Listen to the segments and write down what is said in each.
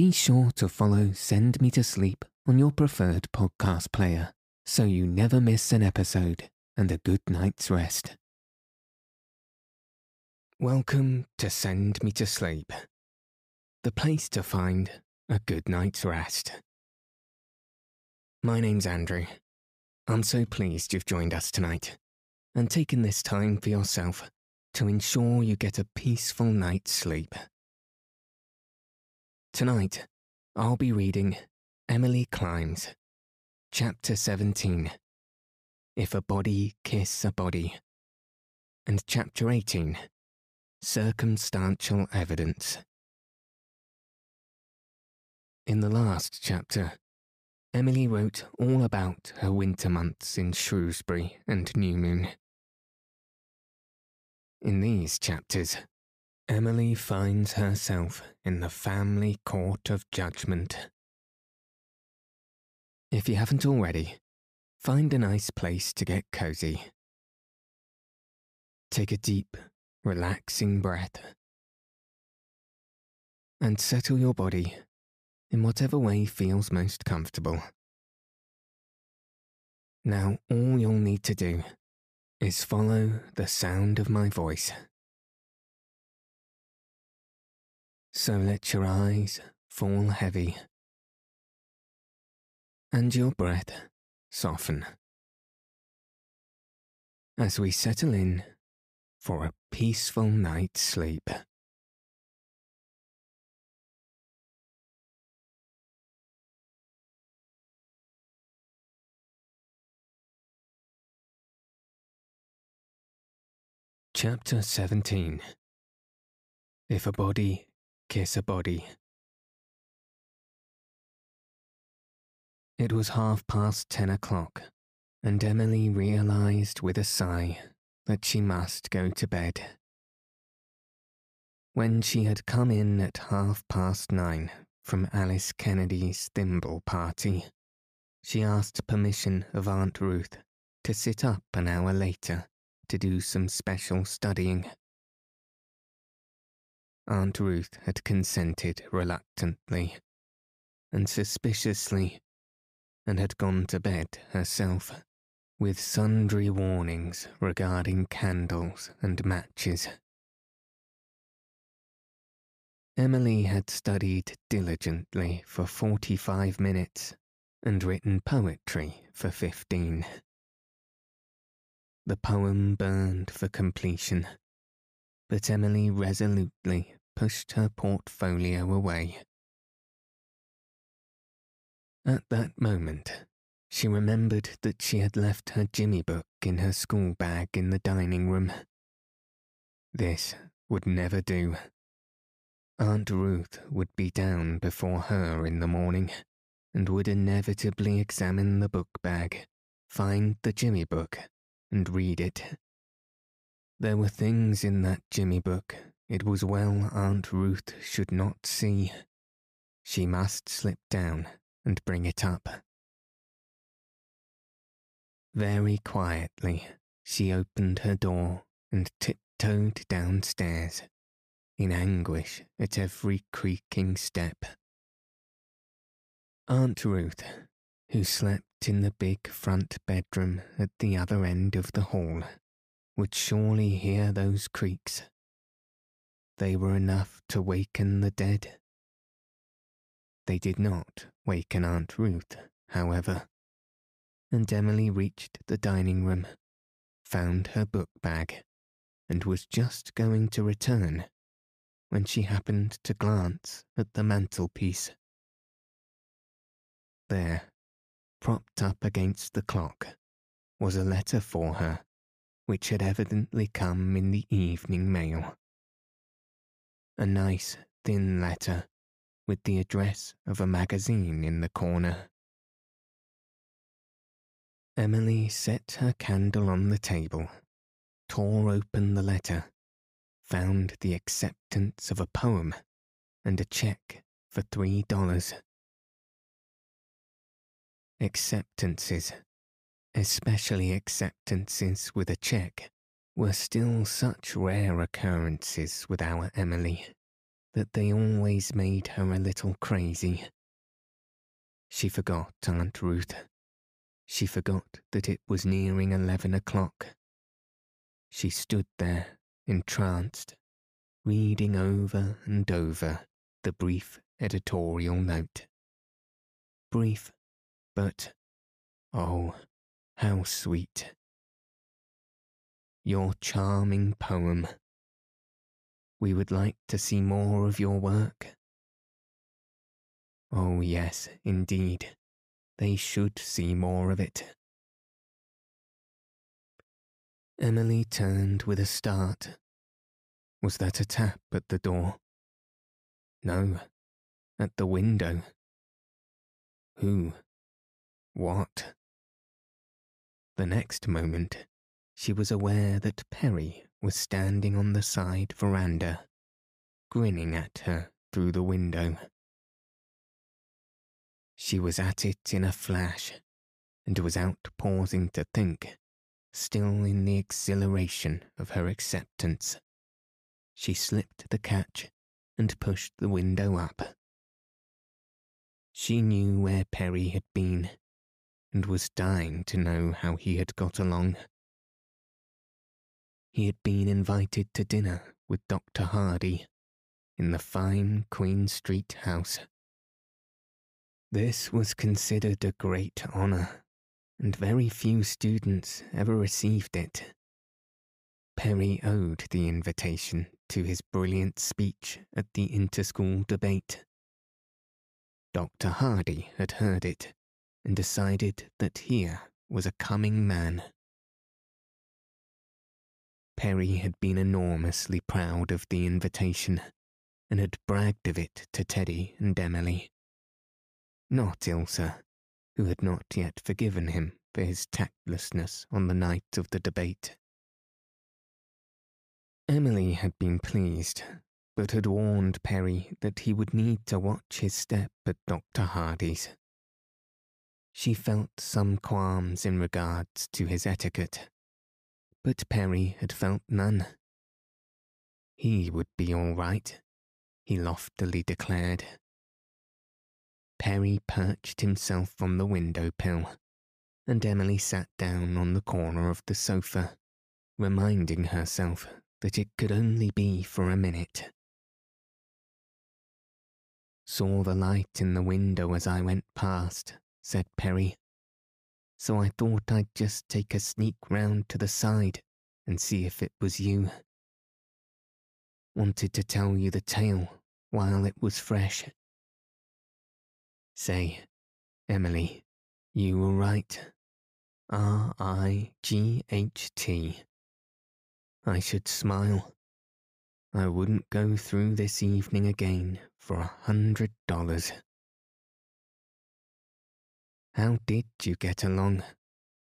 Be sure to follow Send Me to Sleep on your preferred podcast player so you never miss an episode and a good night's rest. Welcome to Send Me to Sleep, the place to find a good night's rest. My name's Andrew. I'm so pleased you've joined us tonight and taken this time for yourself to ensure you get a peaceful night's sleep. Tonight, I'll be reading Emily Climbs, Chapter 17 If a Body Kiss a Body, and Chapter 18 Circumstantial Evidence. In the last chapter, Emily wrote all about her winter months in Shrewsbury and New Moon. In these chapters, Emily finds herself in the family court of judgment. If you haven't already, find a nice place to get cozy. Take a deep, relaxing breath and settle your body in whatever way feels most comfortable. Now, all you'll need to do is follow the sound of my voice. So let your eyes fall heavy. And your breath soften. As we settle in for a peaceful night's sleep. Chapter 17 If a Body kiss a body. It was half past ten o'clock, and Emily realized with a sigh that she must go to bed. When she had come in at half past nine from Alice Kennedy's thimble party, she asked permission of Aunt Ruth to sit up an hour later to do some special studying. Aunt Ruth had consented reluctantly and suspiciously, and had gone to bed herself, with sundry warnings regarding candles and matches. Emily had studied diligently for forty five minutes and written poetry for fifteen. The poem burned for completion, but Emily resolutely pushed her portfolio away. At that moment, she remembered that she had left her Jimmy book in her school bag in the dining room. This would never do. Aunt Ruth would be down before her in the morning and would inevitably examine the book bag, find the Jimmy book, and read it. There were things in that Jimmy book it was well Aunt Ruth should not see. She must slip down and bring it up. Very quietly, she opened her door and tiptoed downstairs, in anguish at every creaking step. Aunt Ruth, who slept in the big front bedroom at the other end of the hall, would surely hear those creaks they were enough to waken the dead. They did not waken Aunt Ruth, however, and Emily reached the dining room, found her book bag, and was just going to return when she happened to glance at the mantelpiece. There, propped up against the clock, was a letter for her, which had evidently come in the evening mail a nice, thin letter with the address of a magazine in the corner. Emily set her candle on the table, tore open the letter, found the acceptance of a poem and a check for three dollars. Acceptances, especially acceptances with a check, were still such rare occurrences with our Emily that they always made her a little crazy. She forgot Aunt Ruth. She forgot that it was nearing eleven o'clock. She stood there, entranced, reading over and over the brief editorial note. Brief, but oh, how sweet. Your charming poem. We would like to see more of your work. Oh, yes, indeed. They should see more of it. Emily turned with a start. Was that a tap at the door? No, at the window. Who? What? The next moment, she was aware that Perry was standing on the side veranda, grinning at her through the window. She was at it in a flash, and without pausing to think, still in the exhilaration of her acceptance. She slipped the catch and pushed the window up. She knew where Perry had been, and was dying to know how he had got along. He had been invited to dinner with Dr. Hardy in the fine Queen Street house. This was considered a great honour, and very few students ever received it. Perry owed the invitation to his brilliant speech at the interschool debate. Dr. Hardy had heard it and decided that here was a coming man. Perry had been enormously proud of the invitation and had bragged of it to Teddy and Emily not Ilse, who had not yet forgiven him for his tactlessness on the night of the debate. Emily had been pleased, but had warned Perry that he would need to watch his step at Dr. Hardy's. She felt some qualms in regards to his etiquette, but Perry had felt none. He would be all right, he loftily declared. Perry perched himself on the window pill, and Emily sat down on the corner of the sofa, reminding herself that it could only be for a minute. Saw the light in the window as I went past, said Perry. So I thought I'd just take a sneak round to the side and see if it was you. Wanted to tell you the tale while it was fresh. Say, Emily, you were right. R I G H T. I should smile. I wouldn't go through this evening again for a hundred dollars. How did you get along?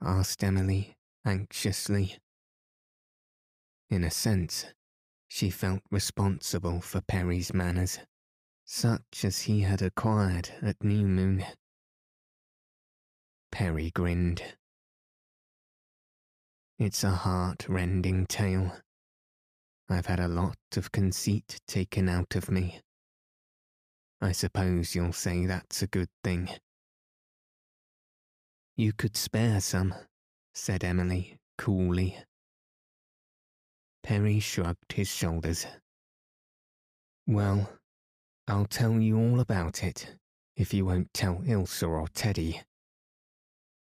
asked Emily anxiously. In a sense, she felt responsible for Perry's manners such as he had acquired at New Moon. Perry grinned. It's a heart-rending tale. I've had a lot of conceit taken out of me. I suppose you'll say that's a good thing. You could spare some, said Emily coolly. Perry shrugged his shoulders. Well, I'll tell you all about it if you won't tell Ilse or Teddy.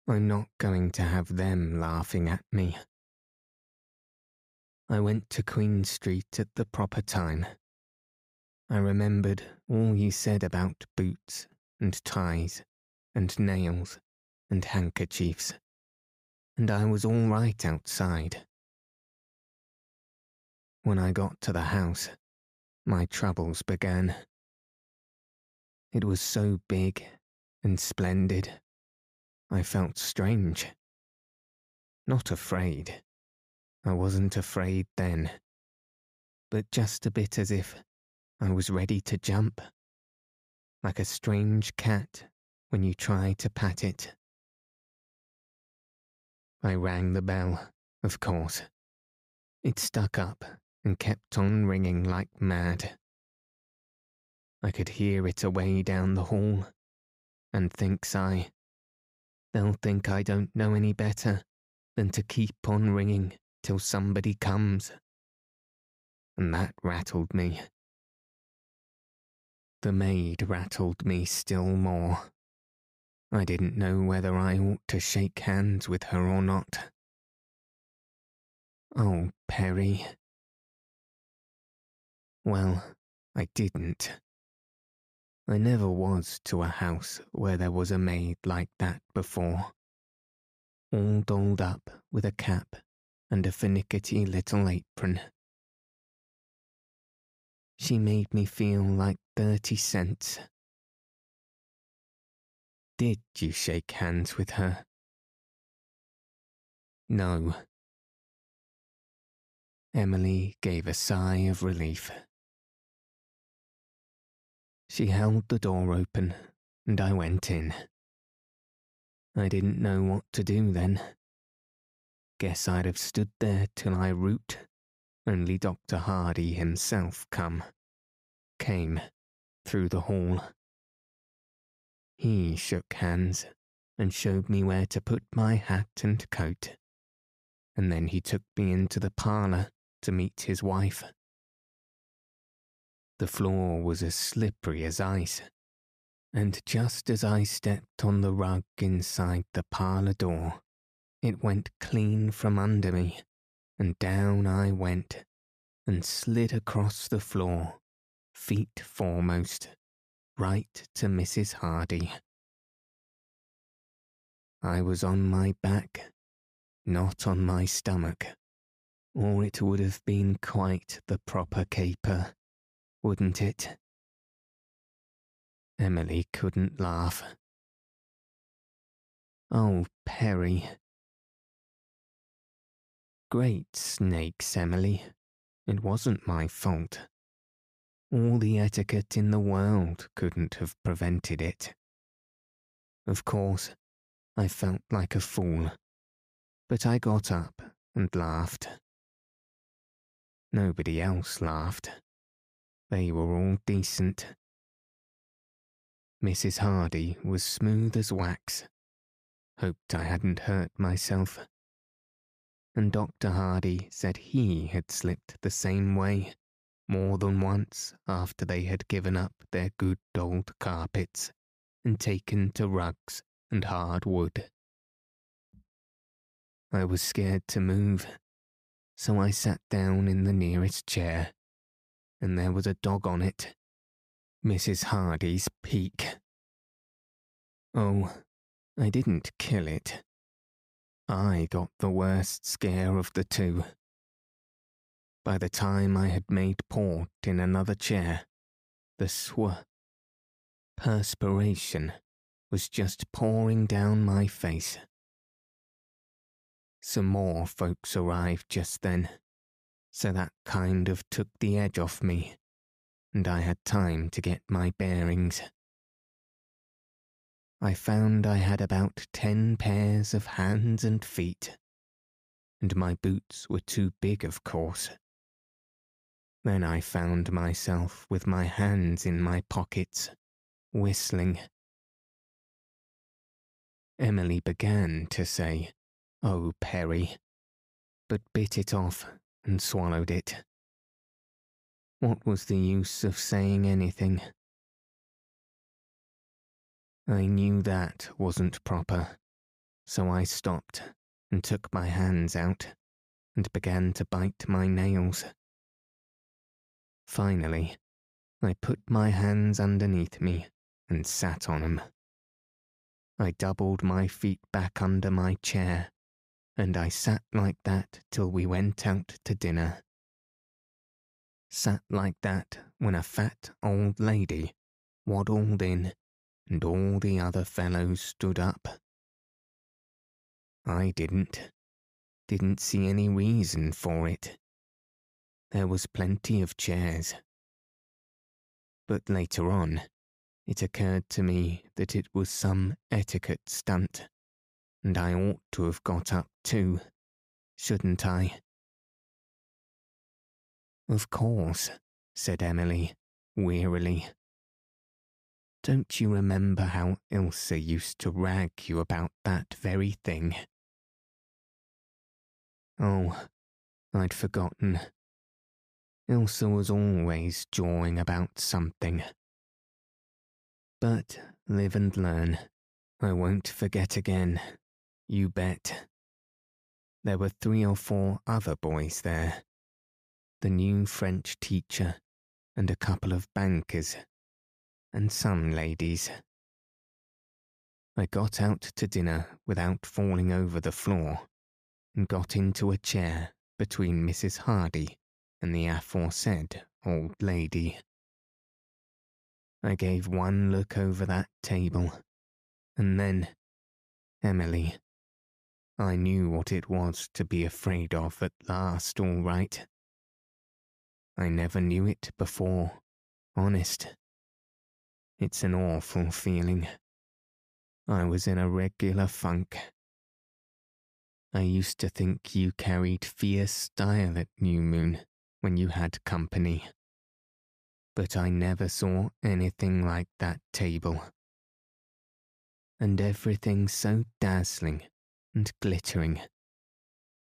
I'm not going to have them laughing at me. I went to Queen Street at the proper time. I remembered all you said about boots and ties and nails and handkerchiefs, and I was all right outside. When I got to the house, my troubles began. It was so big and splendid. I felt strange. Not afraid. I wasn't afraid then. But just a bit as if I was ready to jump. Like a strange cat when you try to pat it. I rang the bell, of course. It stuck up and kept on ringing like mad. I could hear it away down the hall, and thinks I, they'll think I don't know any better than to keep on ringing till somebody comes. And that rattled me. The maid rattled me still more. I didn't know whether I ought to shake hands with her or not. Oh, Perry. Well, I didn't. I never was to a house where there was a maid like that before. All dolled up with a cap and a finickety little apron. She made me feel like thirty cents. Did you shake hands with her? No. Emily gave a sigh of relief. She held the door open, and I went in. I didn't know what to do then. Guess I'd have stood there till I root, only Dr. Hardy himself come, came, through the hall. He shook hands and showed me where to put my hat and coat, and then he took me into the parlour to meet his wife. The floor was as slippery as ice, and just as I stepped on the rug inside the parlour door, it went clean from under me, and down I went, and slid across the floor, feet foremost, right to Mrs. Hardy. I was on my back, not on my stomach, or it would have been quite the proper caper wouldn't it? Emily couldn't laugh. Oh, Perry. Great snakes, Emily. It wasn't my fault. All the etiquette in the world couldn't have prevented it. Of course, I felt like a fool, but I got up and laughed. Nobody else laughed. They were all decent. Mrs. Hardy was smooth as wax. Hoped I hadn't hurt myself. And Dr. Hardy said he had slipped the same way more than once after they had given up their good old carpets and taken to rugs and hard wood. I was scared to move, so I sat down in the nearest chair and there was a dog on it. Mrs. Hardy's Peke. Oh, I didn't kill it. I got the worst scare of the two. By the time I had made port in another chair, the sw perspiration was just pouring down my face. Some more folks arrived just then so that kind of took the edge off me, and I had time to get my bearings. I found I had about ten pairs of hands and feet, and my boots were too big, of course. Then I found myself with my hands in my pockets, whistling. Emily began to say, Oh, Perry, but bit it off and swallowed it. What was the use of saying anything? I knew that wasn't proper, so I stopped and took my hands out and began to bite my nails. Finally, I put my hands underneath me and sat on 'em. I doubled my feet back under my chair and I sat like that till we went out to dinner. Sat like that when a fat old lady waddled in and all the other fellows stood up. I didn't. Didn't see any reason for it. There was plenty of chairs. But later on, it occurred to me that it was some etiquette stunt and I ought to have got up too, shouldn't I? Of course, said Emily, wearily, Don't you remember how Ilse used to rag you about that very thing? Oh, I'd forgotten. Ilse was always jawing about something. But live and learn. I won't forget again. You bet. There were three or four other boys there. The new French teacher and a couple of bankers and some ladies. I got out to dinner without falling over the floor and got into a chair between Mrs. Hardy and the aforesaid old lady. I gave one look over that table, and then, Emily, I knew what it was to be afraid of at last, all right. I never knew it before, honest. It's an awful feeling. I was in a regular funk. I used to think you carried fierce style at New Moon when you had company. But I never saw anything like that table. And everything so dazzling and glittering.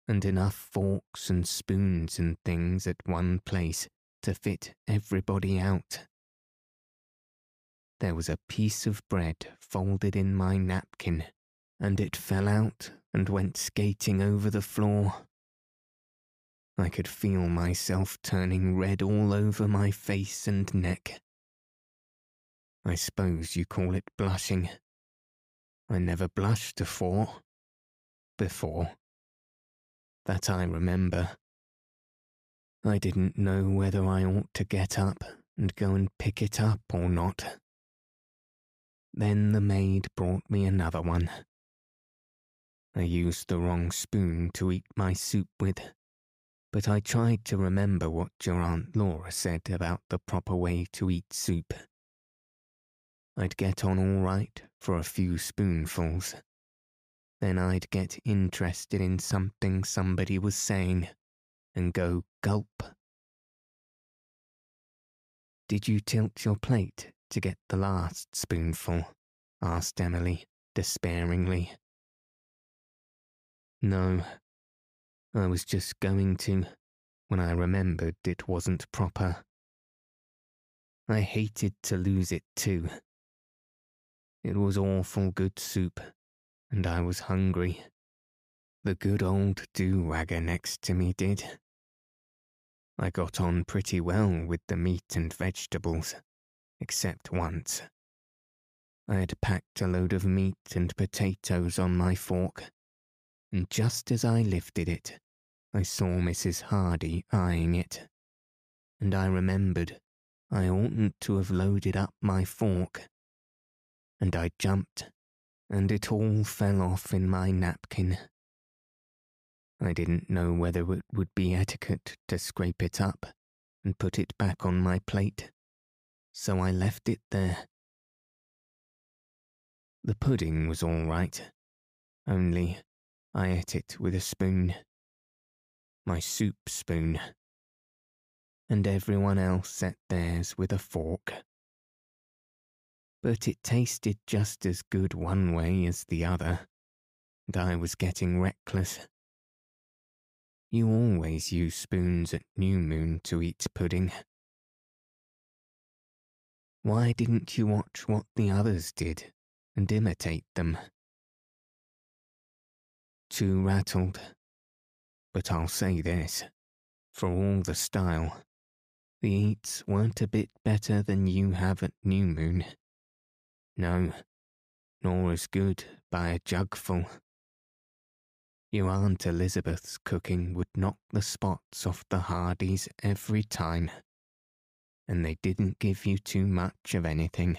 And enough forks and spoons and things at one place to fit everybody out. There was a piece of bread folded in my napkin, and it fell out and went skating over the floor. I could feel myself turning red all over my face and neck. I suppose you call it blushing. I never blushed afore. Before. That I remember. I didn't know whether I ought to get up and go and pick it up or not. Then the maid brought me another one. I used the wrong spoon to eat my soup with, but I tried to remember what your Aunt Laura said about the proper way to eat soup. I'd get on all right for a few spoonfuls. Then I'd get interested in something somebody was saying and go gulp. Did you tilt your plate to get the last spoonful? asked Emily despairingly. No, I was just going to when I remembered it wasn't proper. I hated to lose it too. It was awful good soup, and I was hungry. The good old do-wagger next to me did. I got on pretty well with the meat and vegetables, except once. I had packed a load of meat and potatoes on my fork, and just as I lifted it, I saw Mrs. Hardy eyeing it, and I remembered I oughtn't to have loaded up my fork. And I jumped, and it all fell off in my napkin. I didn't know whether it would be etiquette to scrape it up and put it back on my plate so I left it there. The pudding was all right, only I ate it with a spoon. My soup spoon. And everyone else ate theirs with a fork. But it tasted just as good one way as the other, and I was getting reckless. You always use spoons at New Moon to eat pudding. Why didn't you watch what the others did and imitate them? Too rattled. But I'll say this for all the style, the eats weren't a bit better than you have at New Moon. No, nor as good by a jugful. Your Aunt Elizabeth's cooking would knock the spots off the Hardys every time and they didn't give you too much of anything.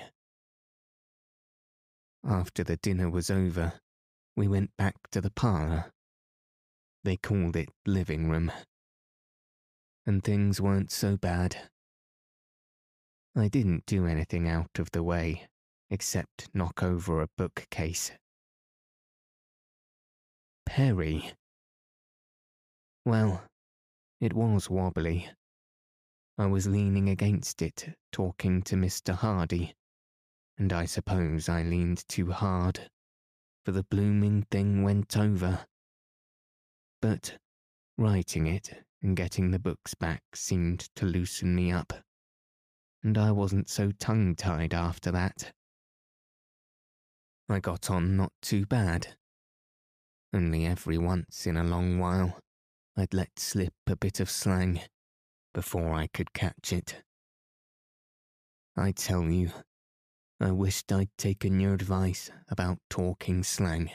After the dinner was over, we went back to the parlour. They called it living room. And things weren't so bad. I didn't do anything out of the way, except knock over a bookcase. Perry. Well, it was wobbly, I was leaning against it, talking to Mr. Hardy, and I suppose I leaned too hard, for the blooming thing went over. But righting it and getting the books back seemed to loosen me up, and I wasn't so tongue tied after that. I got on not too bad. Only every once in a long while I'd let slip a bit of slang before I could catch it. I tell you, I wished I'd taken your advice about talking slang.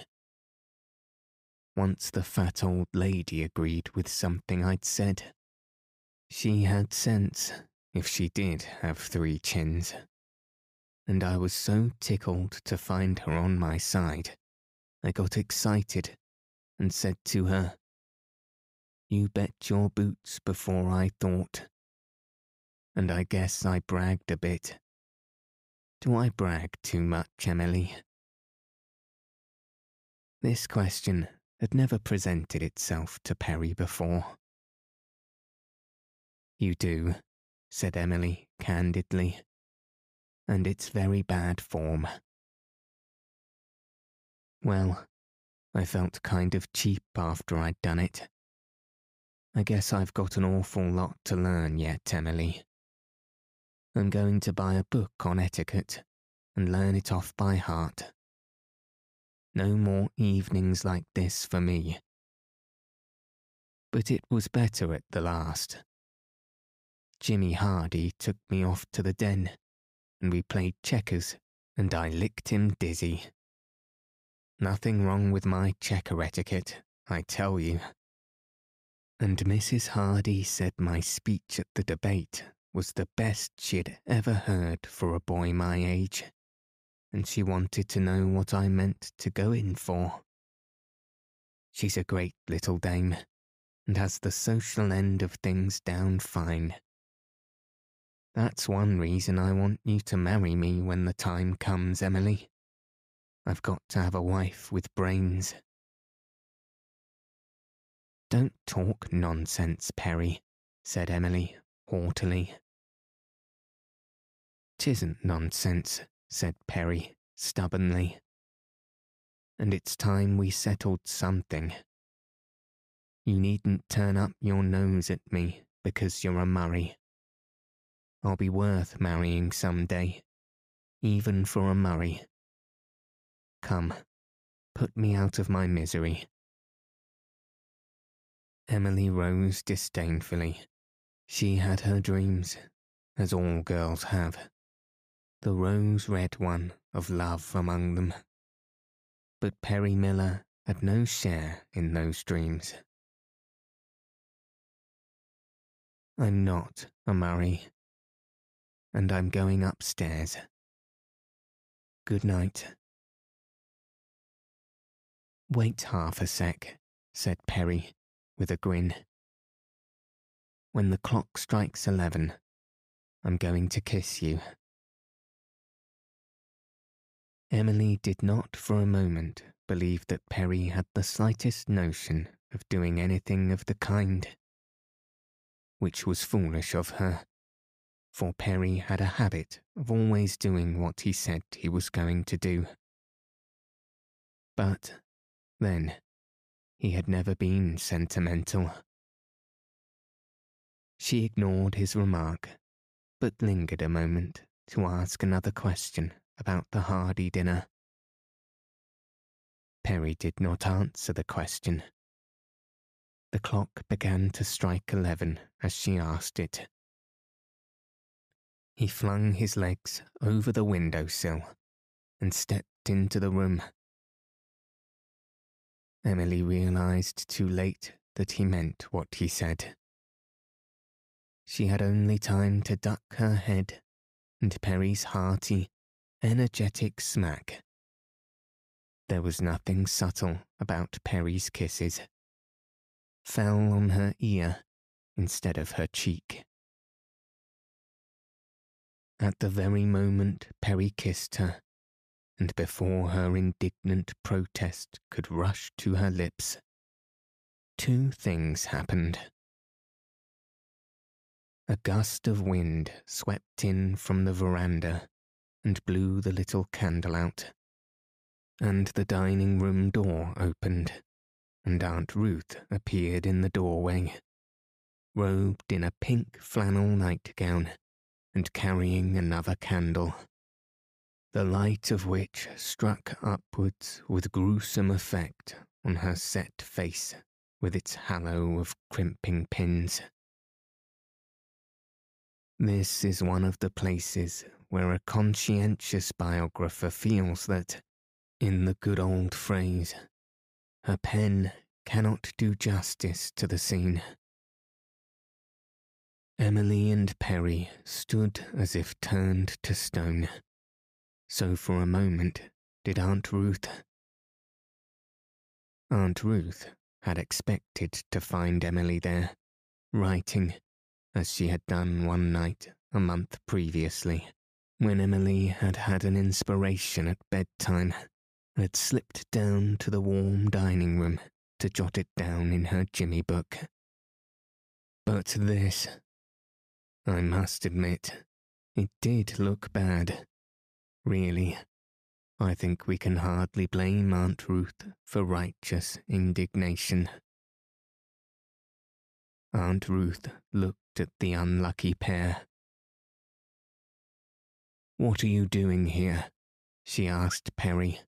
Once the fat old lady agreed with something I'd said. She had sense, if she did have three chins. And I was so tickled to find her on my side, I got excited and said to her, You bet your boots before I thought and I guess I bragged a bit. Do I brag too much, Emily? This question had never presented itself to Perry before. You do, said Emily candidly, and it's very bad form. Well, I felt kind of cheap after I'd done it. I guess I've got an awful lot to learn yet, Emily. I'm going to buy a book on etiquette and learn it off by heart. No more evenings like this for me. But it was better at the last. Jimmy Hardy took me off to the den, and we played checkers, and I licked him dizzy. Nothing wrong with my checker etiquette, I tell you. And Mrs. Hardy said my speech at the debate was the best she'd ever heard for a boy my age, and she wanted to know what I meant to go in for. She's a great little dame, and has the social end of things down fine. That's one reason I want you to marry me when the time comes, Emily. I've got to have a wife with brains. Don't talk nonsense, Perry, said Emily haughtily. Tisn't nonsense, said Perry stubbornly. And it's time we settled something. You needn't turn up your nose at me because you're a Murray. I'll be worth marrying some day, even for a Murray. Come, put me out of my misery. Emily rose disdainfully. She had her dreams, as all girls have the rose red one of love among them. But Perry Miller had no share in those dreams. I'm not a Murray, and I'm going upstairs. Good night. Wait half a sec, said Perry, with a grin. When the clock strikes eleven, I'm going to kiss you. Emily did not for a moment believe that Perry had the slightest notion of doing anything of the kind. Which was foolish of her, for Perry had a habit of always doing what he said he was going to do. But, then, he had never been sentimental. She ignored his remark, but lingered a moment to ask another question about the Hardy dinner. Perry did not answer the question. The clock began to strike eleven as she asked it. He flung his legs over the window sill and stepped into the room. Emily realized too late that he meant what he said. She had only time to duck her head, and Perry's hearty, energetic smack. There was nothing subtle about Perry's kisses. Fell on her ear instead of her cheek. At the very moment Perry kissed her, and before her indignant protest could rush to her lips, two things happened. A gust of wind swept in from the veranda and blew the little candle out. And the dining room door opened, and Aunt Ruth appeared in the doorway, robed in a pink flannel nightgown and carrying another candle, the light of which struck upwards with gruesome effect on her set face with its halo of crimping pins. This is one of the places where a conscientious biographer feels that, in the good old phrase, a pen cannot do justice to the scene. Emily and Perry stood as if turned to stone. So for a moment did Aunt Ruth. Aunt Ruth had expected to find Emily there, writing, as she had done one night a month previously, when Emily had had an inspiration at bedtime had slipped down to the warm dining room to jot it down in her Jimmy book. But this, I must admit, it did look bad. Really, I think we can hardly blame Aunt Ruth for righteous indignation. Aunt Ruth looked at the unlucky pair. What are you doing here? she asked Perry.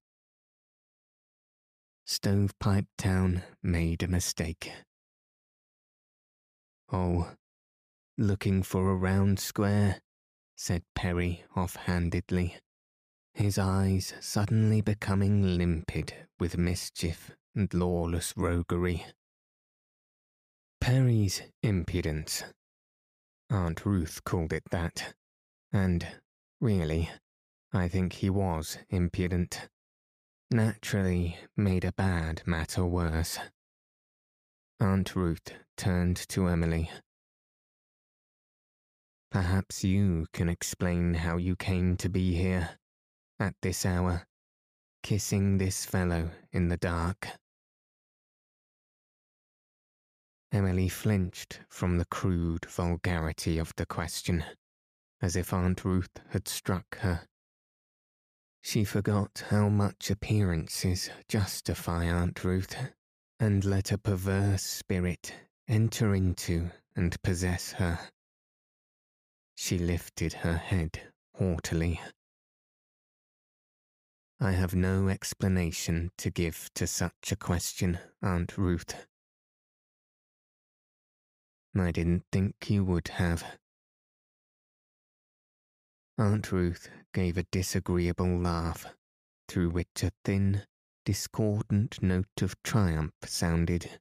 Stovepipe Town made a mistake. Oh, looking for a round square, said Perry offhandedly his eyes suddenly becoming limpid with mischief and lawless roguery. Perry's impudence. Aunt Ruth called it that, and, really, I think he was impudent. Naturally made a bad matter worse. Aunt Ruth turned to Emily. Perhaps you can explain how you came to be here at this hour, kissing this fellow in the dark. Emily flinched from the crude vulgarity of the question, as if Aunt Ruth had struck her. She forgot how much appearances justify Aunt Ruth, and let a perverse spirit enter into and possess her. She lifted her head haughtily. I have no explanation to give to such a question, Aunt Ruth. I didn't think you would have. Aunt Ruth gave a disagreeable laugh, through which a thin, discordant note of triumph sounded.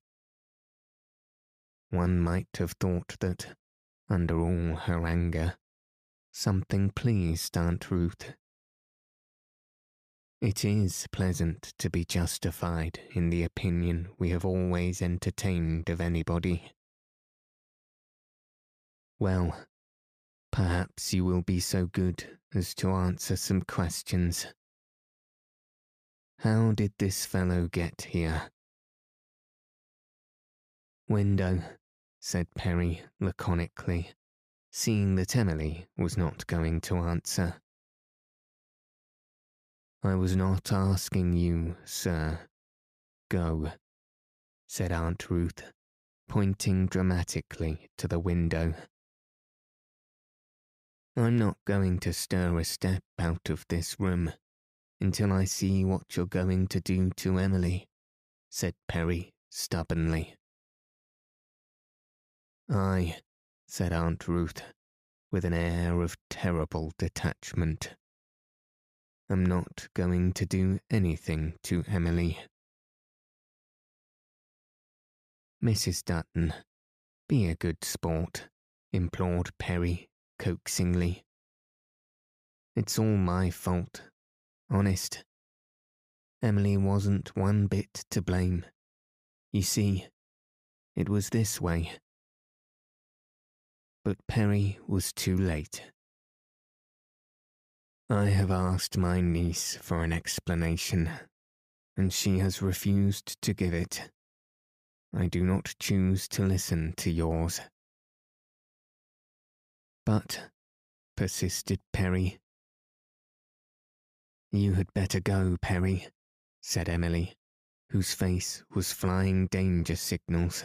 One might have thought that, under all her anger, something pleased Aunt Ruth it is pleasant to be justified in the opinion we have always entertained of anybody. Well, perhaps you will be so good as to answer some questions. How did this fellow get here? Window, said Perry laconically, seeing that Emily was not going to answer. I was not asking you, sir. Go, said Aunt Ruth, pointing dramatically to the window. I'm not going to stir a step out of this room until I see what you're going to do to Emily, said Perry stubbornly. Aye, said Aunt Ruth, with an air of terrible detachment am not going to do anything to Emily. Mrs. Dutton, be a good sport, implored Perry coaxingly. It's all my fault, honest. Emily wasn't one bit to blame. You see, it was this way. But Perry was too late. I have asked my niece for an explanation, and she has refused to give it. I do not choose to listen to yours. But, persisted Perry, You had better go, Perry, said Emily, whose face was flying danger signals.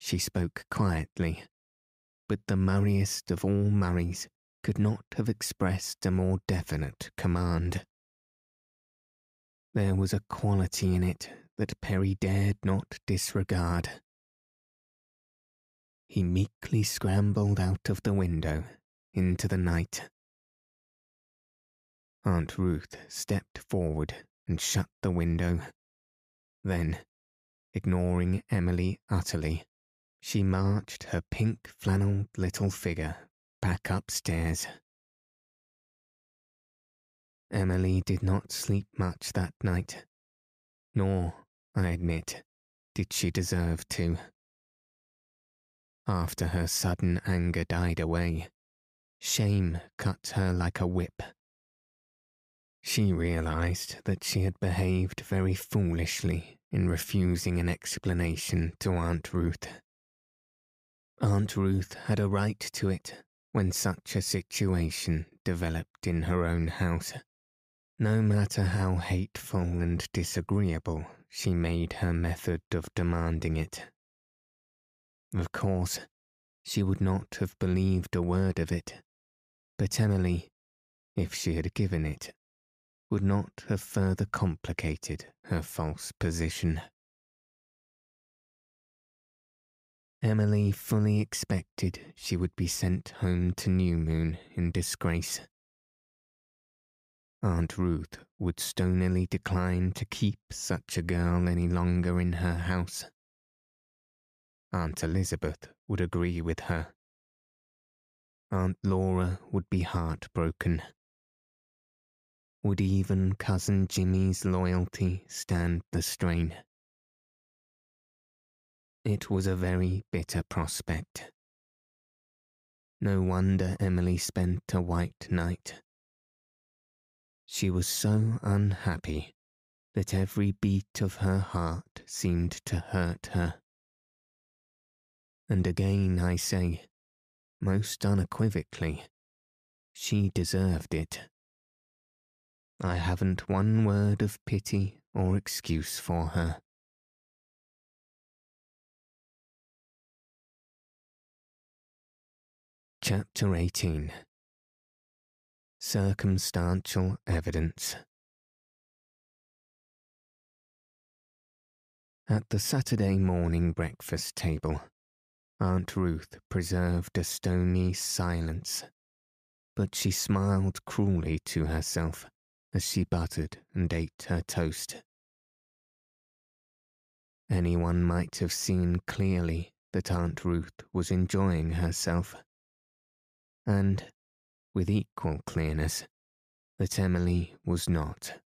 She spoke quietly, but the Murrayest of all Murrays could not have expressed a more definite command. There was a quality in it that Perry dared not disregard. He meekly scrambled out of the window into the night. Aunt Ruth stepped forward and shut the window. Then, ignoring Emily utterly, she marched her pink flannelled little figure back upstairs. Emily did not sleep much that night, nor, I admit, did she deserve to. After her sudden anger died away, shame cut her like a whip. She realized that she had behaved very foolishly in refusing an explanation to Aunt Ruth. Aunt Ruth had a right to it when such a situation developed in her own house, no matter how hateful and disagreeable she made her method of demanding it. Of course, she would not have believed a word of it, but Emily, if she had given it, would not have further complicated her false position. Emily fully expected she would be sent home to New Moon in disgrace. Aunt Ruth would stonily decline to keep such a girl any longer in her house. Aunt Elizabeth would agree with her. Aunt Laura would be heartbroken. Would even Cousin Jimmy's loyalty stand the strain? It was a very bitter prospect. No wonder Emily spent a white night. She was so unhappy that every beat of her heart seemed to hurt her. And again I say, most unequivocally, she deserved it. I haven't one word of pity or excuse for her. Chapter 18 Circumstantial Evidence At the Saturday morning breakfast table, Aunt Ruth preserved a stony silence, but she smiled cruelly to herself as she buttered and ate her toast. Anyone might have seen clearly that Aunt Ruth was enjoying herself and, with equal clearness, that Emily was not.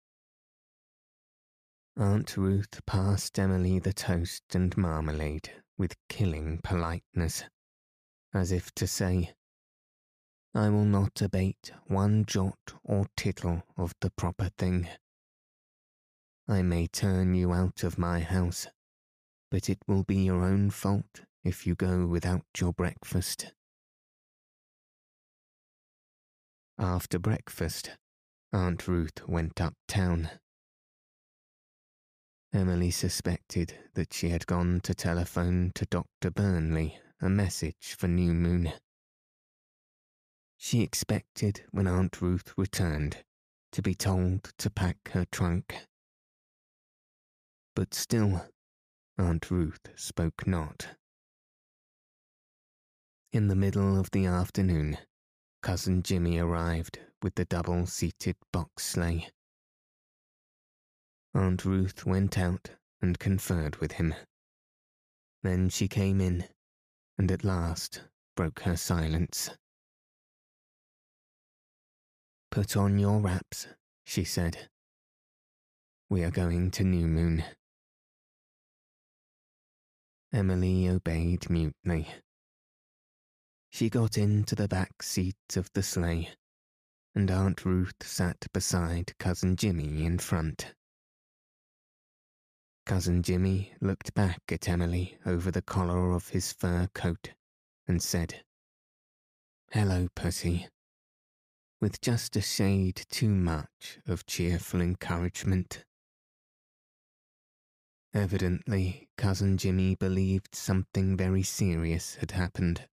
Aunt Ruth passed Emily the toast and marmalade with killing politeness, as if to say, I will not abate one jot or tittle of the proper thing. I may turn you out of my house, but it will be your own fault if you go without your breakfast. After breakfast, Aunt Ruth went uptown. Emily suspected that she had gone to telephone to Dr. Burnley a message for New Moon. She expected when Aunt Ruth returned to be told to pack her trunk. But still, Aunt Ruth spoke not. In the middle of the afternoon, Cousin Jimmy arrived with the double seated box sleigh. Aunt Ruth went out and conferred with him. Then she came in and at last broke her silence. Put on your wraps, she said. We are going to New Moon. Emily obeyed mutely. She got into the back seat of the sleigh, and Aunt Ruth sat beside Cousin Jimmy in front. Cousin Jimmy looked back at Emily over the collar of his fur coat and said, Hello, Pussy. with just a shade too much of cheerful encouragement. Evidently, Cousin Jimmy believed something very serious had happened,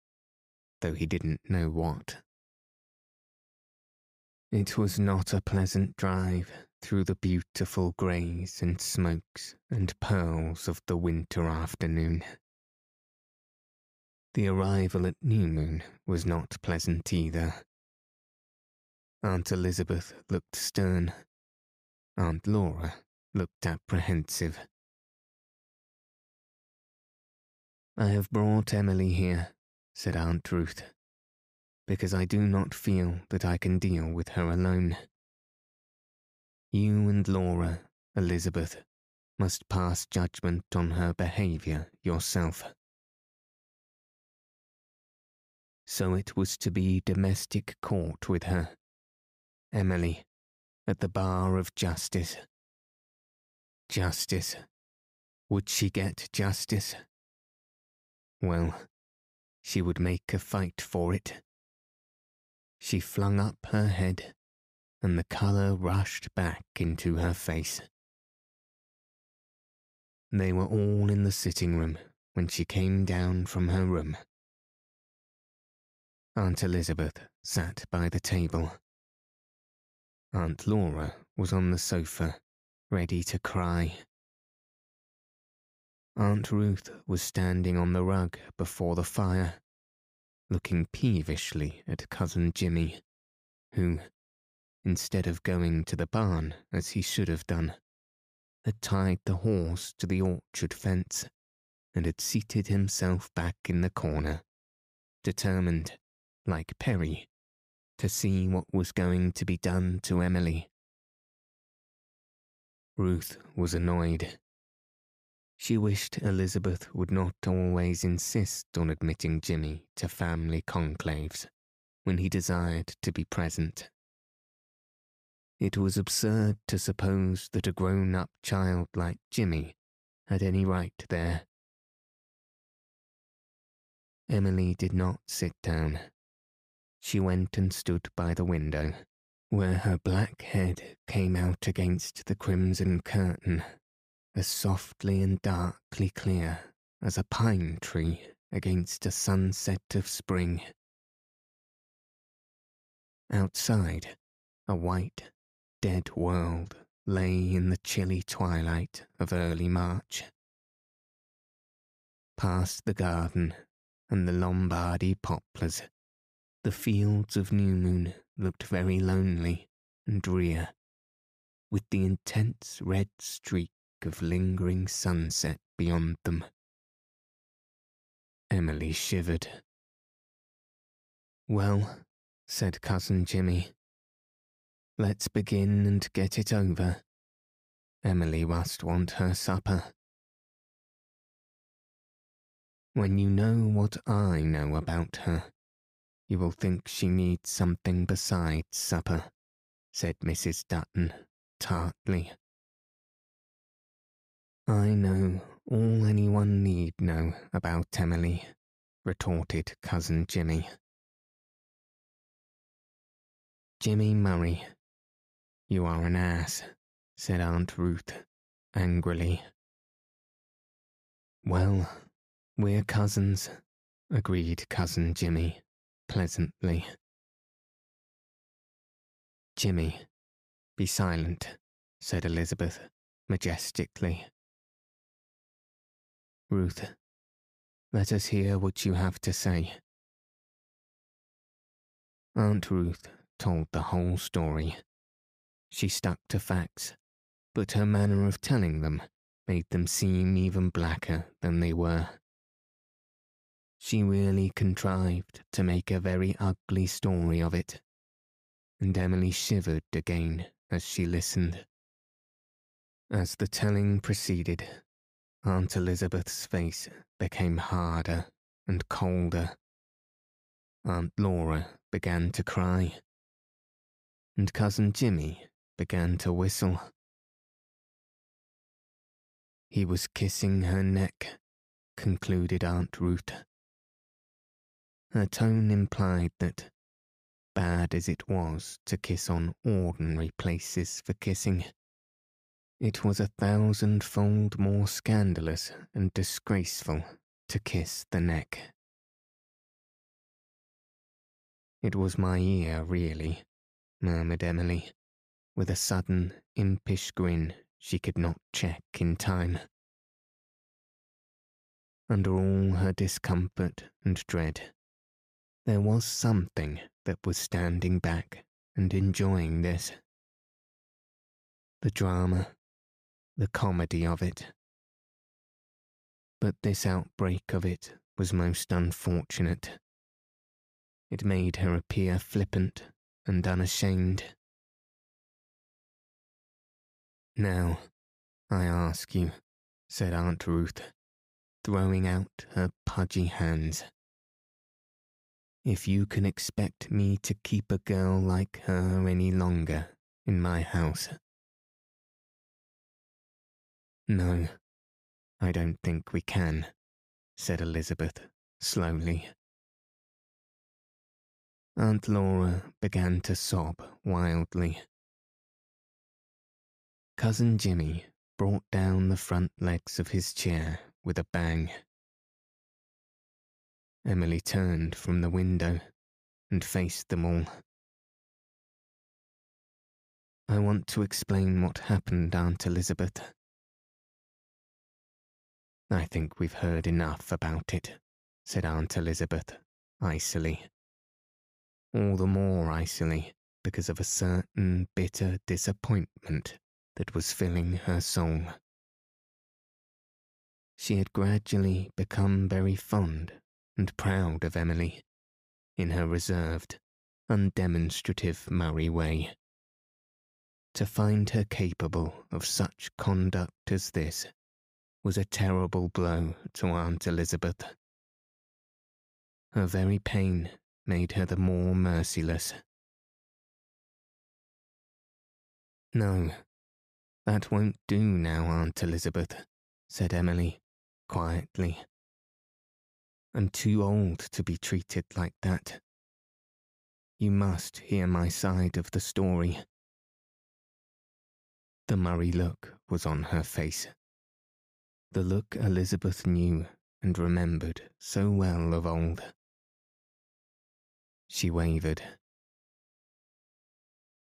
though he didn't know what. It was not a pleasant drive through the beautiful greys and smokes and pearls of the winter afternoon. The arrival at New Moon was not pleasant either. Aunt Elizabeth looked stern. Aunt Laura looked apprehensive. I have brought Emily here, said Aunt Ruth, because I do not feel that I can deal with her alone. You and Laura, Elizabeth, must pass judgment on her behaviour yourself. So it was to be domestic court with her. Emily, at the bar of justice. Justice. Would she get justice? Well, she would make a fight for it. She flung up her head and the colour rushed back into her face. They were all in the sitting room when she came down from her room. Aunt Elizabeth sat by the table. Aunt Laura was on the sofa, ready to cry. Aunt Ruth was standing on the rug before the fire, looking peevishly at Cousin Jimmy, who, instead of going to the barn as he should have done, had tied the horse to the orchard fence and had seated himself back in the corner, determined, like Perry, to see what was going to be done to Emily. Ruth was annoyed. She wished Elizabeth would not always insist on admitting Jimmy to family conclaves when he desired to be present. It was absurd to suppose that a grown up child like Jimmy had any right there. Emily did not sit down. She went and stood by the window, where her black head came out against the crimson curtain, as softly and darkly clear as a pine tree against a sunset of spring. Outside, a white, dead world lay in the chilly twilight of early March. Past the garden and the Lombardy poplars, the fields of New Moon looked very lonely and drear, with the intense red streak of lingering sunset beyond them. Emily shivered. Well, said Cousin Jimmy, Let's begin and get it over. Emily must want her supper. When you know what I know about her, you will think she needs something besides supper, said Mrs. Dutton tartly. I know all anyone need know about Emily, retorted Cousin Jimmy. Jimmy Murray you are an ass, said Aunt Ruth angrily. Well, we're cousins, agreed Cousin Jimmy pleasantly. Jimmy, be silent, said Elizabeth majestically. Ruth, let us hear what you have to say. Aunt Ruth told the whole story she stuck to facts, but her manner of telling them made them seem even blacker than they were. She really contrived to make a very ugly story of it, and Emily shivered again as she listened. As the telling proceeded, Aunt Elizabeth's face became harder and colder. Aunt Laura began to cry, and Cousin Jimmy began to whistle. He was kissing her neck, concluded Aunt Ruth. Her tone implied that, bad as it was to kiss on ordinary places for kissing, it was a thousandfold more scandalous and disgraceful to kiss the neck. It was my ear, really, murmured Emily, with a sudden, impish grin she could not check in time. Under all her discomfort and dread, there was something that was standing back and enjoying this. The drama, the comedy of it. But this outbreak of it was most unfortunate. It made her appear flippant and unashamed. Now, I ask you, said Aunt Ruth, throwing out her pudgy hands. If you can expect me to keep a girl like her any longer in my house. No, I don't think we can, said Elizabeth slowly. Aunt Laura began to sob wildly. Cousin Jimmy brought down the front legs of his chair with a bang. Emily turned from the window and faced them all. I want to explain what happened, Aunt Elizabeth. I think we've heard enough about it, said Aunt Elizabeth icily all the more icily because of a certain bitter disappointment that was filling her soul. She had gradually become very fond and proud of Emily in her reserved, undemonstrative Murray way. To find her capable of such conduct as this was a terrible blow to Aunt Elizabeth. Her very pain made her the more merciless. No, that won't do now, Aunt Elizabeth, said Emily, quietly. I'm too old to be treated like that. You must hear my side of the story. The Murray look was on her face. The look Elizabeth knew and remembered so well of old. She wavered.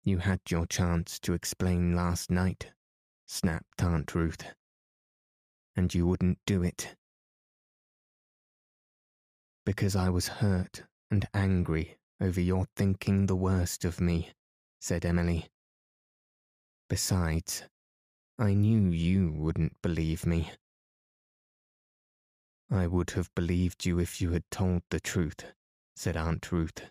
You had your chance to explain last night, snapped Aunt Ruth. And you wouldn't do it. Because I was hurt and angry over your thinking the worst of me, said Emily. Besides, I knew you wouldn't believe me. I would have believed you if you had told the truth, said Aunt Ruth.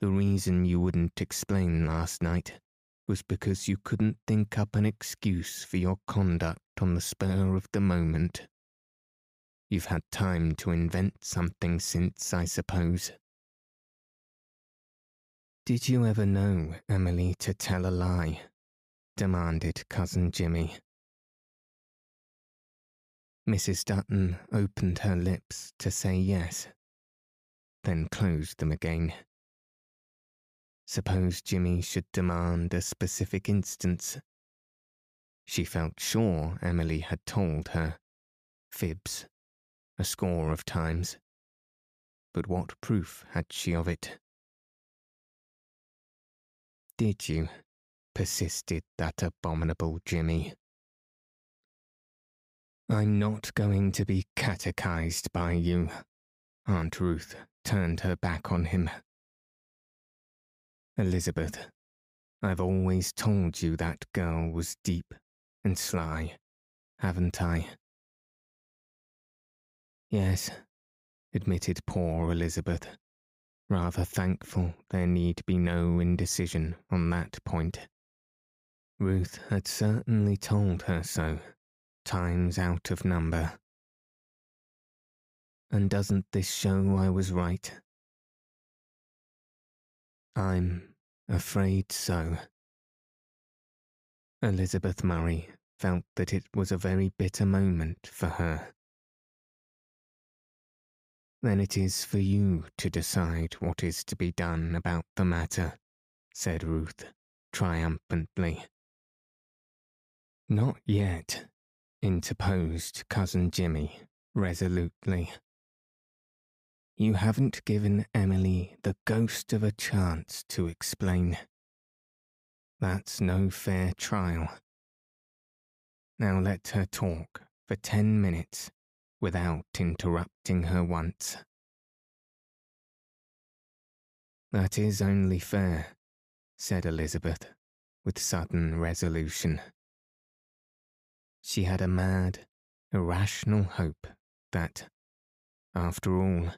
The reason you wouldn't explain last night was because you couldn't think up an excuse for your conduct on the spur of the moment. You've had time to invent something since, I suppose. Did you ever know Emily to tell a lie? demanded Cousin Jimmy. Mrs. Dutton opened her lips to say yes, then closed them again. Suppose Jimmy should demand a specific instance. She felt sure Emily had told her fibs a score of times. But what proof had she of it? Did you? persisted that abominable Jimmy. I'm not going to be catechized by you. Aunt Ruth turned her back on him Elizabeth, I've always told you that girl was deep and sly, haven't I? Yes, admitted poor Elizabeth, rather thankful there need be no indecision on that point. Ruth had certainly told her so, times out of number. And doesn't this show I was right? I'm afraid so. Elizabeth Murray felt that it was a very bitter moment for her. Then it is for you to decide what is to be done about the matter, said Ruth triumphantly. Not yet, interposed Cousin Jimmy resolutely. You haven't given Emily the ghost of a chance to explain. That's no fair trial. Now let her talk for ten minutes without interrupting her once. That is only fair, said Elizabeth with sudden resolution. She had a mad, irrational hope that, after all,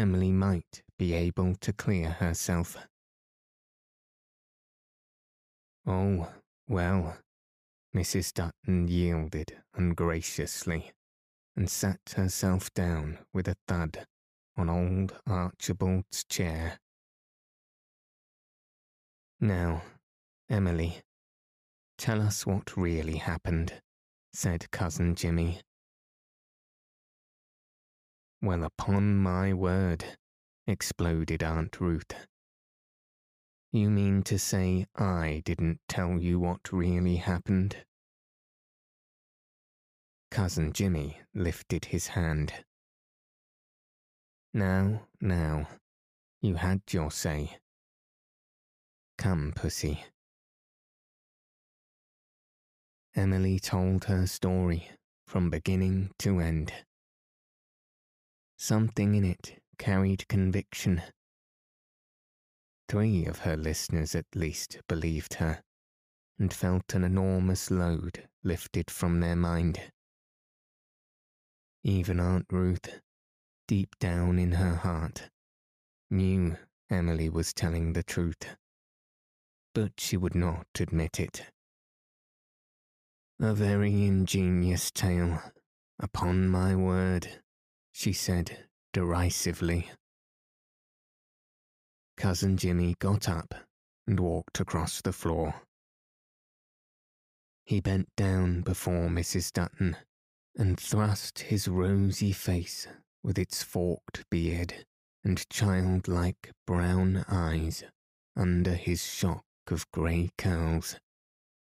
Emily might be able to clear herself. Oh, well, Mrs. Dutton yielded ungraciously and sat herself down with a thud on old Archibald's chair. Now, Emily, tell us what really happened, said Cousin Jimmy. Well, upon my word, exploded Aunt Ruth. You mean to say I didn't tell you what really happened? Cousin Jimmy lifted his hand. Now, now, you had your say. Come, pussy. Emily told her story from beginning to end. Something in it carried conviction Three of her listeners at least believed her, and felt an enormous load lifted from their mind. Even Aunt Ruth, deep down in her heart, knew Emily was telling the truth, but she would not admit it. A very ingenious tale, upon my word, she said derisively. Cousin Jimmy got up and walked across the floor. He bent down before Mrs. Dutton and thrust his rosy face with its forked beard and childlike brown eyes under his shock of grey curls,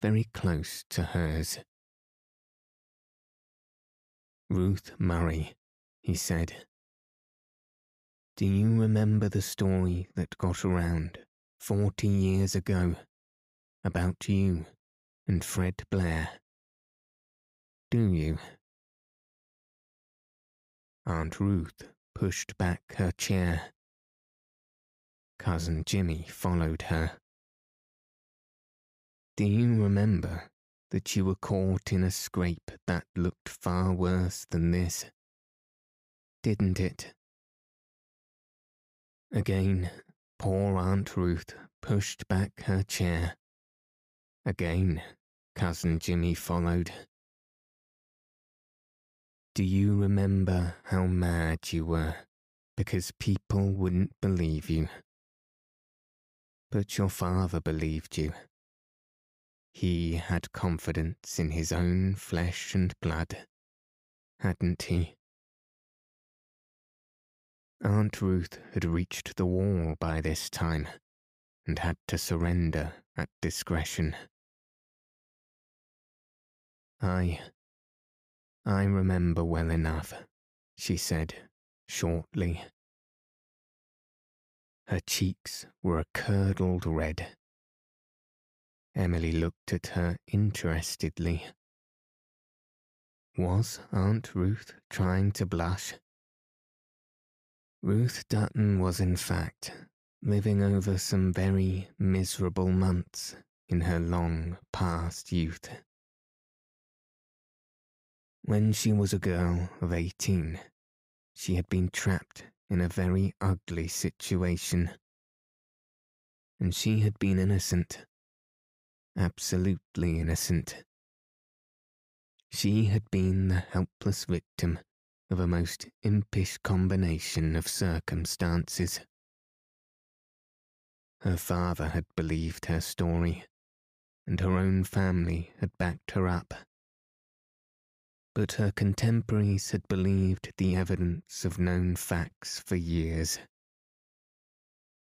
very close to hers. Ruth Murray, he said, do you remember the story that got around forty years ago about you and Fred Blair? Do you? Aunt Ruth pushed back her chair. Cousin Jimmy followed her. Do you remember that you were caught in a scrape that looked far worse than this? Didn't it? Again, poor Aunt Ruth pushed back her chair. Again, Cousin Jimmy followed. Do you remember how mad you were because people wouldn't believe you? But your father believed you. He had confidence in his own flesh and blood, hadn't he? Aunt Ruth had reached the wall by this time and had to surrender at discretion. I. I remember well enough, she said shortly. Her cheeks were a curdled red. Emily looked at her interestedly. Was Aunt Ruth trying to blush? Ruth Dutton was, in fact, living over some very miserable months in her long past youth. When she was a girl of eighteen, she had been trapped in a very ugly situation. And she had been innocent, absolutely innocent. She had been the helpless victim of a most impish combination of circumstances. Her father had believed her story, and her own family had backed her up. but her contemporaries had believed the evidence of known facts for years.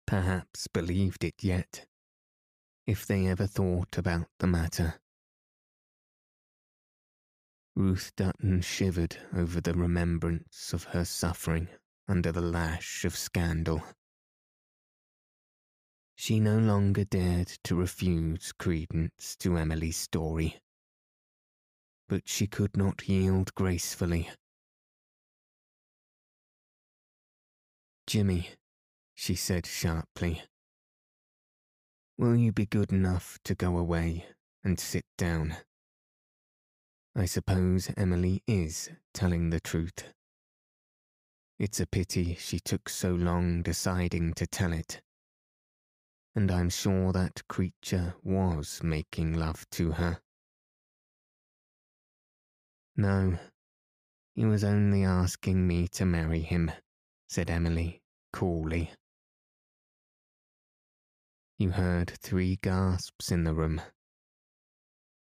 Perhaps believed it yet, if they ever thought about the matter. Ruth Dutton shivered over the remembrance of her suffering under the lash of scandal. She no longer dared to refuse credence to Emily's story but she could not yield gracefully. Jimmy, she said sharply, will you be good enough to go away and sit down? I suppose Emily is telling the truth. It's a pity she took so long deciding to tell it. And I'm sure that creature was making love to her. No, he was only asking me to marry him, said Emily coolly. You heard three gasps in the room.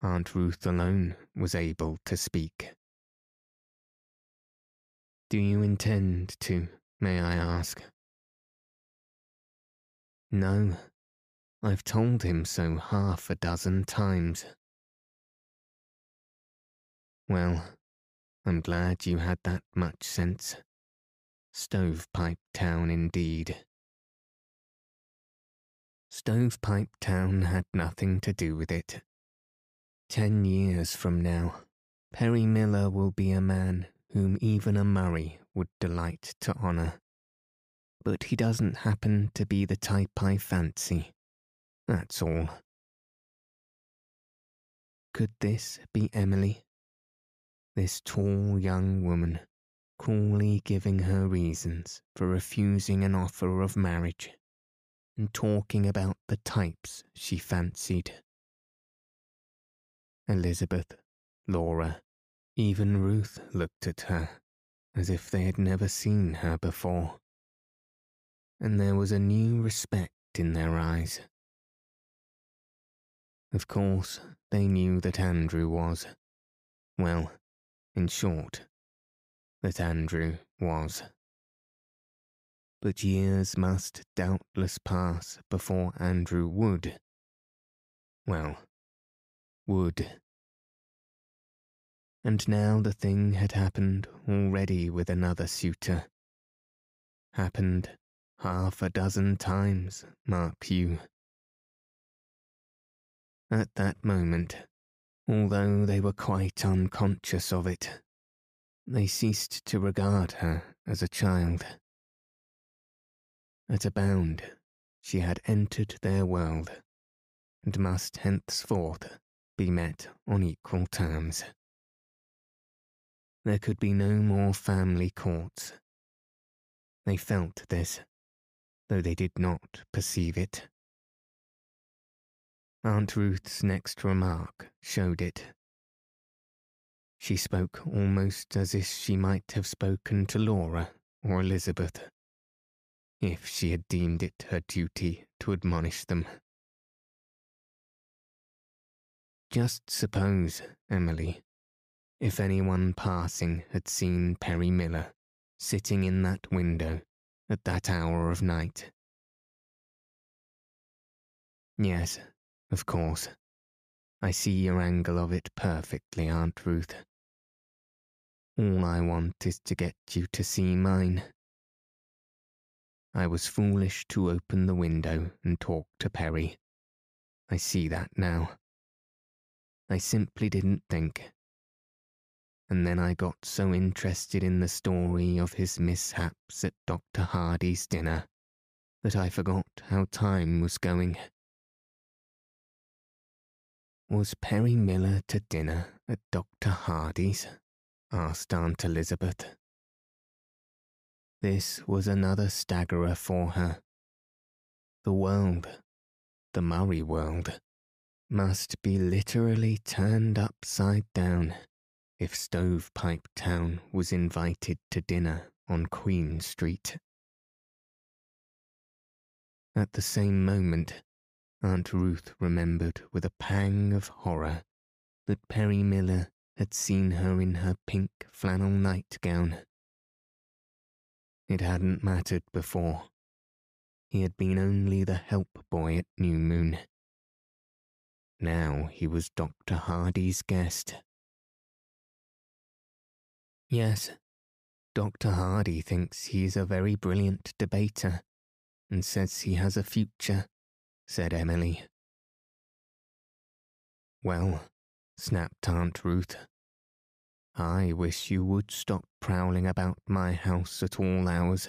Aunt Ruth alone was able to speak. Do you intend to, may I ask? No, I've told him so half a dozen times. Well, I'm glad you had that much sense. Stovepipe Town, indeed. Stovepipe Town had nothing to do with it. Ten years from now, Perry Miller will be a man whom even a Murray would delight to honour. But he doesn't happen to be the type I fancy. That's all. Could this be Emily? this tall young woman coolly giving her reasons for refusing an offer of marriage and talking about the types she fancied. Elizabeth, Laura, even Ruth looked at her as if they had never seen her before, and there was a new respect in their eyes. Of course, they knew that Andrew was, well, in short, that Andrew was. But years must doubtless pass before Andrew would. Well, would. And now the thing had happened already with another suitor. Happened half a dozen times, mark you. At that moment, although they were quite unconscious of it. They ceased to regard her as a child. At a bound, she had entered their world and must henceforth be met on equal terms. There could be no more family courts. They felt this, though they did not perceive it. Aunt Ruth's next remark showed it. She spoke almost as if she might have spoken to Laura or Elizabeth, if she had deemed it her duty to admonish them. Just suppose, Emily, if anyone passing had seen Perry Miller sitting in that window at that hour of night. Yes, of course. I see your angle of it perfectly, Aunt Ruth. All I want is to get you to see mine. I was foolish to open the window and talk to Perry. I see that now. I simply didn't think. And then I got so interested in the story of his mishaps at Dr. Hardy's dinner that I forgot how time was going. Was Perry Miller to dinner at Dr. Hardy's? asked Aunt Elizabeth. This was another staggerer for her. The world, the Murray world, must be literally turned upside down if Stovepipe Town was invited to dinner on Queen Street. At the same moment, Aunt Ruth remembered with a pang of horror that Perry Miller had seen her in her pink flannel nightgown. It hadn't mattered before. He had been only the help boy at New Moon. Now he was Dr. Hardy's guest. Yes, Dr. Hardy thinks he is a very brilliant debater and says he has a future, said Emily. Well, snapped Aunt Ruth, I wish you would stop prowling about my house at all hours,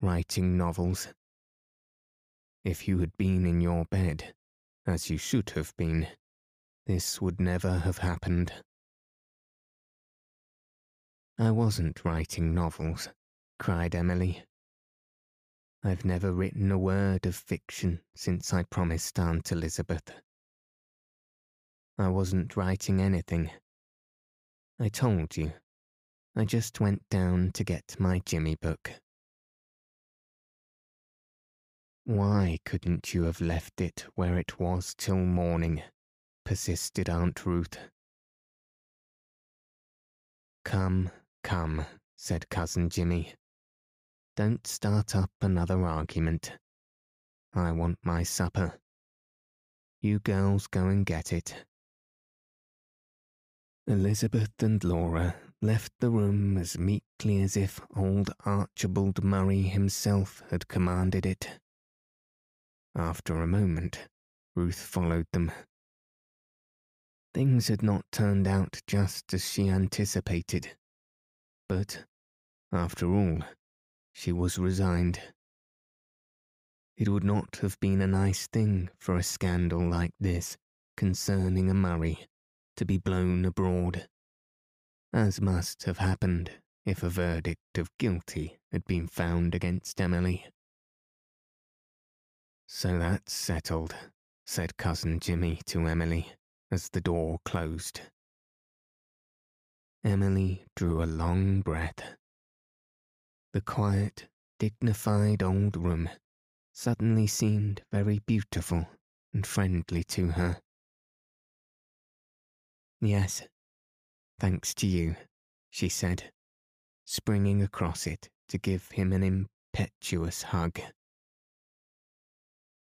writing novels. If you had been in your bed, as you should have been, this would never have happened. I wasn't writing novels, cried Emily. I've never written a word of fiction since I promised Aunt Elizabeth. I wasn't writing anything. I told you. I just went down to get my Jimmy book. Why couldn't you have left it where it was till morning? persisted Aunt Ruth. Come, Come, said Cousin Jimmy. Don't start up another argument. I want my supper. You girls go and get it. Elizabeth and Laura left the room as meekly as if old Archibald Murray himself had commanded it. After a moment, Ruth followed them. Things had not turned out just as she anticipated. But, after all, she was resigned. It would not have been a nice thing for a scandal like this concerning a Murray to be blown abroad, as must have happened if a verdict of guilty had been found against Emily. So that's settled, said Cousin Jimmy to Emily as the door closed. Emily drew a long breath. The quiet, dignified old room suddenly seemed very beautiful and friendly to her. Yes, thanks to you, she said, springing across it to give him an impetuous hug.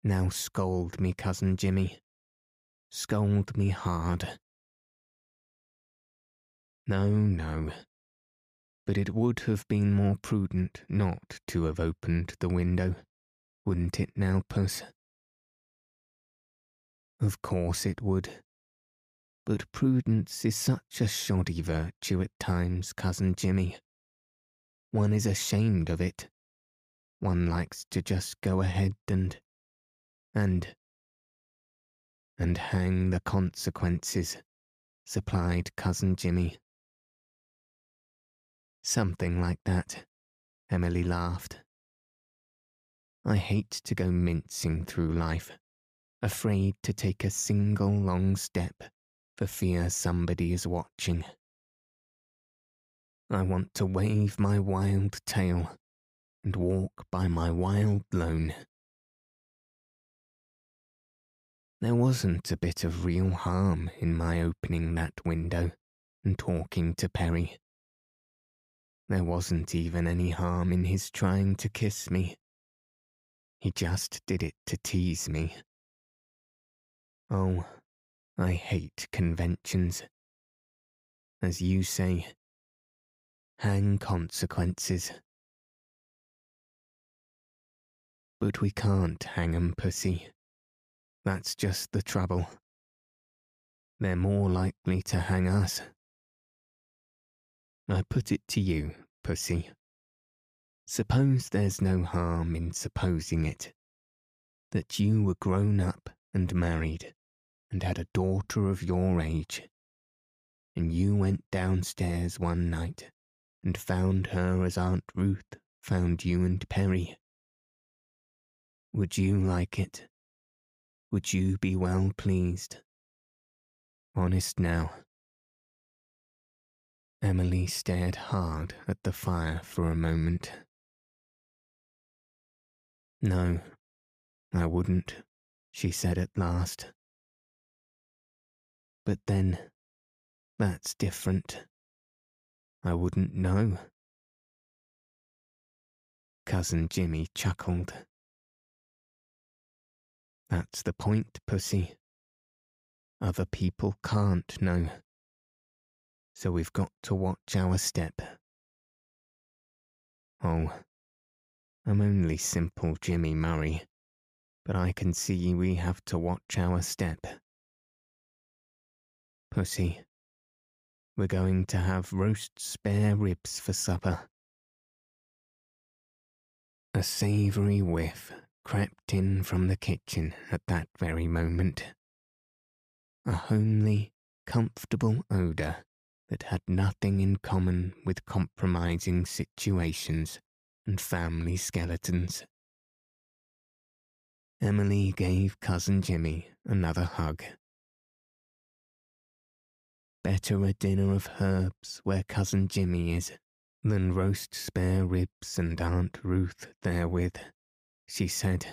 Now scold me, Cousin Jimmy. Scold me hard. No, no. But it would have been more prudent not to have opened the window, wouldn't it now, Puss? Of course it would. But prudence is such a shoddy virtue at times, Cousin Jimmy. One is ashamed of it. One likes to just go ahead and. And. and hang the consequences, supplied Cousin Jimmy. Something like that, Emily laughed. I hate to go mincing through life, afraid to take a single long step for fear somebody is watching. I want to wave my wild tail and walk by my wild lone. There wasn't a bit of real harm in my opening that window and talking to Perry. There wasn't even any harm in his trying to kiss me. He just did it to tease me. Oh, I hate conventions. As you say, hang consequences. But we can't hang 'em, pussy. That's just the trouble. They're more likely to hang us. I put it to you, pussy. Suppose there's no harm in supposing it. That you were grown up and married and had a daughter of your age. And you went downstairs one night and found her as Aunt Ruth found you and Perry. Would you like it? Would you be well pleased? Honest now. Emily stared hard at the fire for a moment. No, I wouldn't, she said at last. But then, that's different. I wouldn't know. Cousin Jimmy chuckled. That's the point, Pussy. Other people can't know. So we've got to watch our step. Oh, I'm only simple Jimmy Murray, but I can see we have to watch our step. Pussy, we're going to have roast spare ribs for supper. A savoury whiff crept in from the kitchen at that very moment. A homely, comfortable odour that had nothing in common with compromising situations and family skeletons. Emily gave Cousin Jimmy another hug. Better a dinner of herbs where Cousin Jimmy is than roast spare ribs and Aunt Ruth therewith, she said.